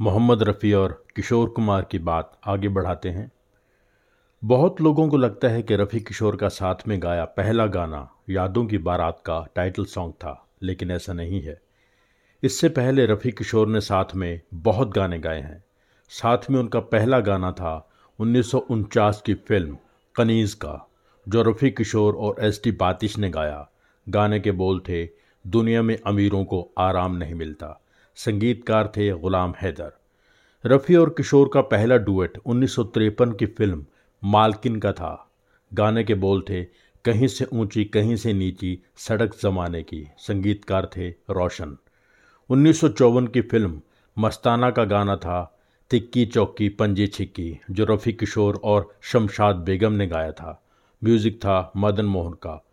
मोहम्मद रफ़ी और किशोर कुमार की बात आगे बढ़ाते हैं। बहुत लोगों को लगता है कि रफ़ी किशोर का साथ में गाया पहला गाना यादों की बारात का टाइटल सॉन्ग था, लेकिन ऐसा नहीं है। इससे पहले रफ़ी किशोर ने साथ में बहुत गाने गाए हैं। साथ में उनका पहला गाना था उन्नीस सौ उनचास की फ़िल्म कनीज़ का, जो रफ़ी किशोर और एस टी बातिश ने गाया। गाने के बोल थे, दुनिया में अमीरों को आराम नहीं मिलता। संगीतकार थे गुलाम हैदर। रफ़ी और किशोर का पहला डुएट उन्नीस सौ तिरपन की फ़िल्म मालकिन का था। गाने के बोल थे, कहीं से ऊँची, कहीं से नीची, सड़क जमाने की, संगीतकार थे रोशन। उन्नीस सौ चौवन की फ़िल्म मस्ताना का गाना था, तिक्की चौकी पंजी छिक्की, जो रफ़ी किशोर और शमशाद बेगम ने गाया था। म्यूज़िक था मदन मोहन का।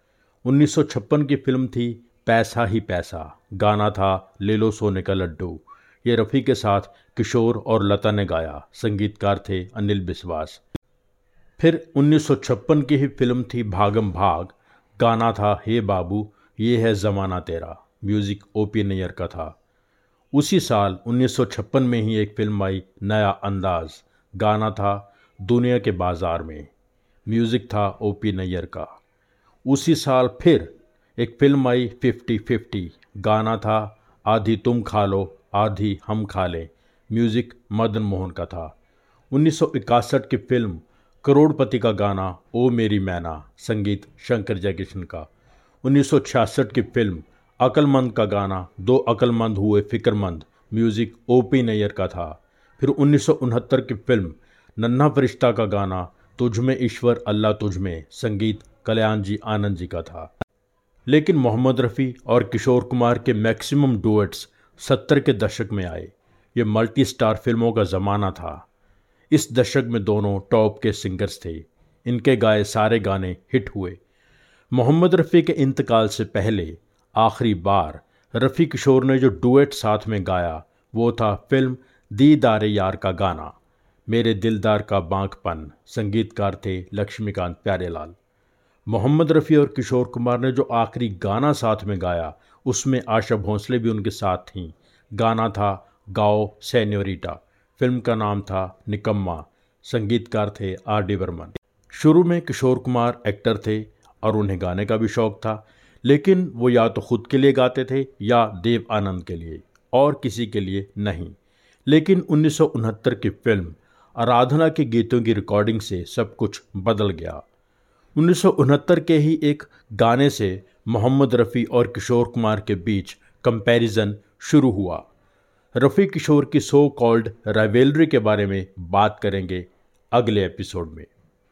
1956 की फ़िल्म थी पैसा ही पैसा। गाना था ले लो सोने का लड्डू। ये रफ़ी के साथ किशोर और लता ने गाया। संगीतकार थे अनिल बिस्वास। फिर 1956 की ही फ़िल्म थी भागम भाग। गाना था, हे बाबू, ये है ज़माना तेरा। म्यूज़िक ओ पी नैयर का था। उसी साल 1956 में ही एक फ़िल्म आई, नया अंदाज। गाना था, दुनिया के बाज़ार में। म्यूज़िक था ओ पी नैयर का। उसी साल फिर एक फ़िल्म आई फिफ्टी फिफ्टी। गाना था, आधी तुम खा लो, आधी हम खा लें। म्यूज़िक मदन मोहन का था। उन्नीस की फ़िल्म करोड़पति का गाना, ओ मेरी मैना, संगीत शंकर जयकिशन का। उन्नीस सौ छियासठ की फ़िल्म अकलमंद का गाना, दो अकलमंद हुए फिक्रमंद। म्यूज़िक ओ पी नैयर का था। फिर उन्नीस सौ उनहत्तर की फ़िल्म नन्हा फरिश्ता का गाना, तुझ में ईश्वर, अल्लाह तुझ में, संगीत कल्याण जी आनंद जी का था। लेकिन मोहम्मद रफ़ी और किशोर कुमार के मैक्सिमम डुएट्स सत्तर के दशक में आए। ये मल्टी स्टार फ़िल्मों का ज़माना था। इस दशक में दोनों टॉप के सिंगर्स थे। इनके गाए सारे गाने हिट हुए। मोहम्मद रफ़ी के इंतकाल से पहले आखिरी बार रफ़ी किशोर ने जो डुएट साथ में गाया, वो था फ़िल्म दीदार यार का गाना। मेरे दिलदार का बांकपन संगीतकार थे लक्ष्मीकांत प्यारेलाल। मोहम्मद रफ़ी और किशोर कुमार ने जो आखिरी गाना साथ में गाया, उसमें आशा भोंसले भी उनके साथ थीं। गाना था गाओ सैन्योरिटा। फ़िल्म का नाम था निकम्मा। संगीतकार थे आर डी वर्मन शुरू में किशोर कुमार एक्टर थे और उन्हें गाने का भी शौक था, लेकिन वो या तो खुद के लिए गाते थे या देव आनंद के लिए, और किसी के लिए नहीं। लेकिन उन्नीस सौ उनहत्तर की फ़िल्म आराधना के गीतों की रिकॉर्डिंग से सब कुछ बदल गया। उन्नीस सौ उनहत्तर के ही एक गाने से मोहम्मद रफ़ी और किशोर कुमार के बीच कंपैरिजन शुरू हुआ। रफ़ी किशोर की सो कॉल्ड राइवेलरी के बारे में बात करेंगे अगले एपिसोड में।